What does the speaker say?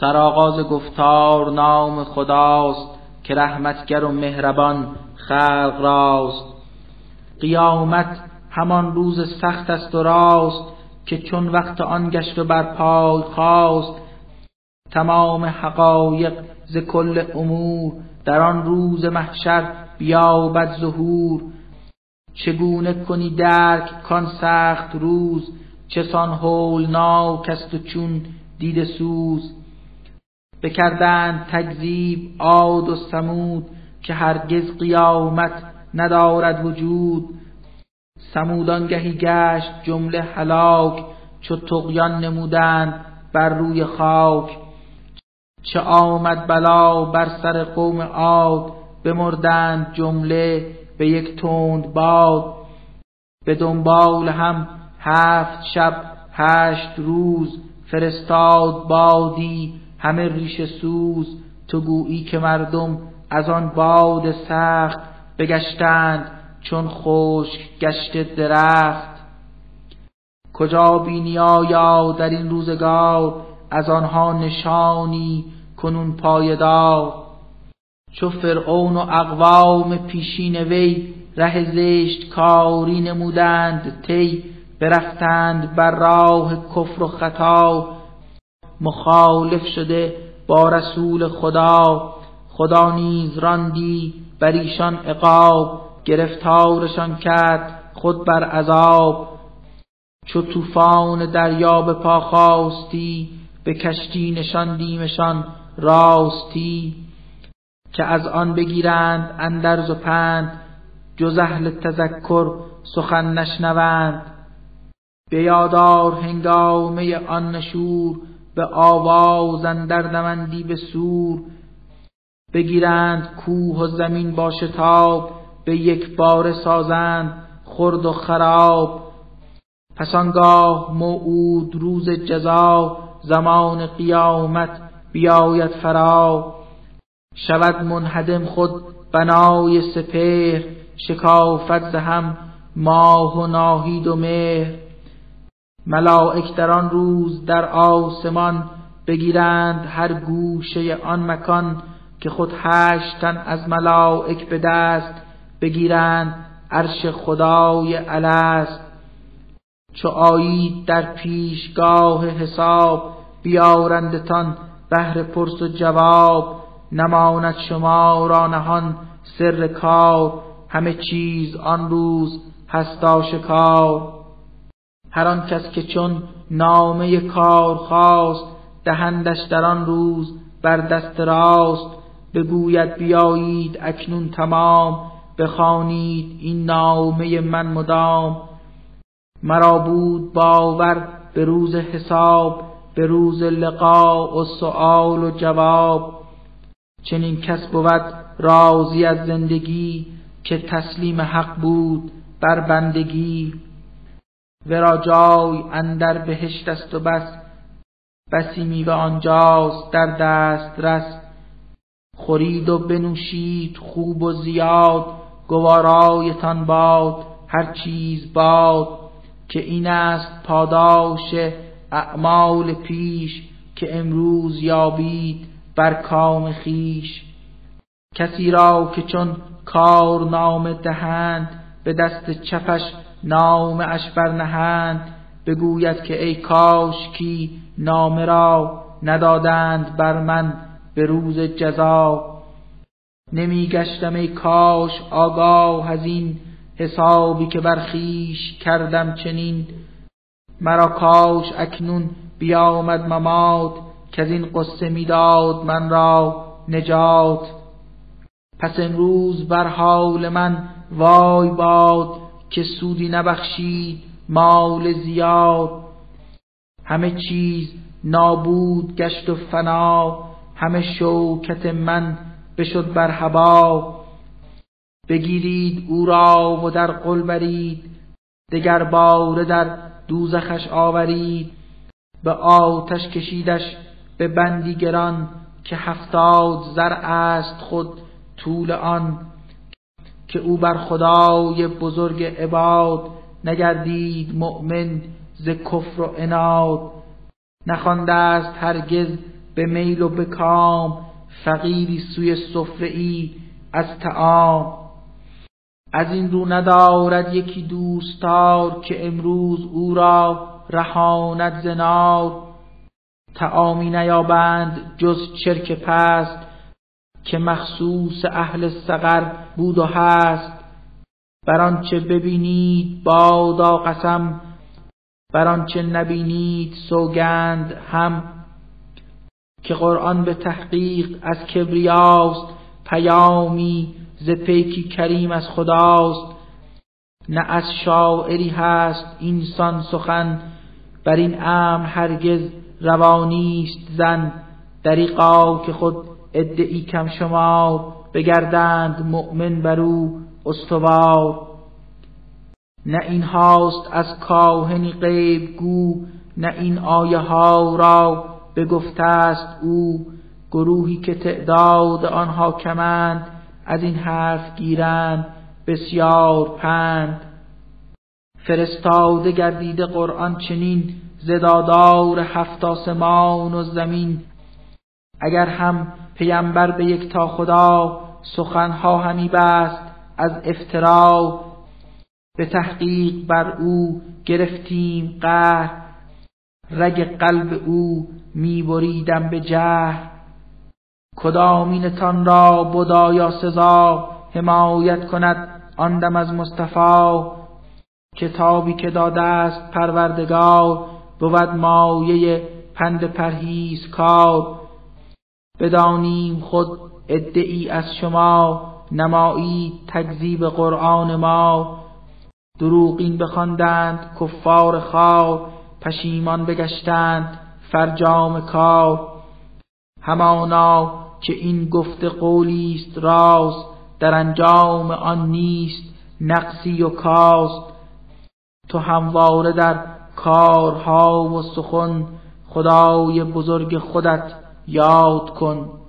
سرآغاز گفتار نام خداست که رحمتگر و مهربان خلق راست. قیامت همان روز سخت است و راست که چون وقت آن گشت و بر پای خواست تمام حقایق ز کل امور در آن روز محشر بیابد ظهور. چگونه کنی درک کان سخت روز؟ چسان هولناک است و چون دید سوز؟ بکردند تکذیب عاد و سمود که هرگز قیامت ندارد وجود. سمودان گهی گشت جمله هلاک چو تقیان نمودند بر روی خاک. چه آمد بلا بر سر قوم عاد بمردند جمله به یک تند باد. به دنبال هم هفت شب هشت روز فرستاد بادی همه ریش سوز تو گویی که مردم از آن باد سخت بگشتند چون خشک گشت درخت. کجا بینی آیا در این روزگار از آنها نشانی کنون پایدار؟ چو فرعون و اقوام پیشین وی ره زشت کاری نمودند تی برفتند بر راه کفر و خطا. مخالف شده با رسول خدا. خدا نیز راندی بر ایشان عقاب گرفتارشان کرد خود بر عذاب. چو طوفان دریا به پا خواستی به کشتی نشاندیمشان راستی. که از آن بگیرند اندرز و پند جز اهل تذکر سخن نشنوند. به یادار هنگامه آن نشور به آواز اندر نمندی به سور بگیرند کوه و زمین با شتاب به یک بار سازند خرد و خراب. پس آنگاه موعود روز جزا زمان قیامت بیاید فرا. شود منهدم خود بنای سپهر شکافت هم ماه و ناهید و مهر. ملائک در آن روز در آسمان بگیرند هر گوشه آن مکان که خود هشتن از ملائک به دست بگیرند عرش خدای الست. چو آیید در پیشگاه حساب بیارندتان بهر پرس و جواب نماند شما را نهان سر کار همه چیز آن روز هست آشکار. هر آن کس که چون نامه کار خواست دهندش در آن روز بر دست راست بگوید بیایید اکنون تمام بخوانید این نامه من مدام. مرا بود باور به روز حساب به روز لقا و سؤال و جواب. چنین کس بود راضی از زندگی که تسلیم حق بود بر بندگی. ورا جای اندر بهشت است و بس. بسی میوه آنجاست در دست رس. خورید و بنوشید خوب و زیاد. گوارایتان باد هر چیز باد. که این است پاداش اعمال پیش که امروز یابید بر کام خیش کسی را که چون کار نام دهند به دست چپش نام اش برنهند بگوید که ای کاش کی نامه را ندادند بر من به روز جزا. نمی گشتم ای کاش آگاه از این حسابی که بر خیش کردم چنین. مرا کاش اکنون بیامد ممات که از این قصه می‌داد من را نجات. پس امروز بر حال من وای باد که سودی نبخشید مال زیاد. همه چیز نابود گشت و فنا همه شوکت من بشد بر هوا. بگیرید او را و در قل برید دگر باره در دوزخش آورید. به آتش کشیدش به بندی گران که هفتاد زر است خود طول آن. که او بر خدای بزرگ عباد نگردید مؤمن ز کفر و اناد نخوانده است هرگز به میل و به کام فقیری سوی سفره ای از تعام از این رو ندارد یکی دوستار که امروز او را رهاند زنار تعامی نیابند جز چرک پست که مخصوص اهل سقر بود و هست. بر آنچه ببینید بادا قسم بر آنچه نبینید سوگند هم. که قرآن به تحقیق از کبریاست پیامی ز پیکی کریم از خداست. نه از شاعری هست اینسان سخن بر این امر هرگز روانیست زن. دریقا که خود ادعی کم شمار بگردند مؤمن بر او استوار. نه این هاست از کاهنی غیب گو نه این آیه ها را بگفته است او. گروهی که تعداد آنها کمند از این حرف گیرند بسیار پند. فرستاده گردیده قرآن چنین زدادار هفت آسمان و زمین. اگر هم پیمبر به یک تا خدا سخنها همی بست از افترا به تحقیق بر او گرفتیم قهر رگ قلب او میبریدم به جهر. کدامینتان را بدا سزا حمایت کند آن دم از مصطفی. کتابی که داده است پروردگار بود مایه پند پرهیز کار بدانیم خود ادعی از شما نمایی تکذیب قرآن ما. دروغین بخواندند کفار خار پشیمان بگشتند فرجام کار همانا که این گفته قولی است راست در انجام آن نیست نقصی و کاست. تو همواره در کارها و سخن خدای بزرگ خودت یاد کن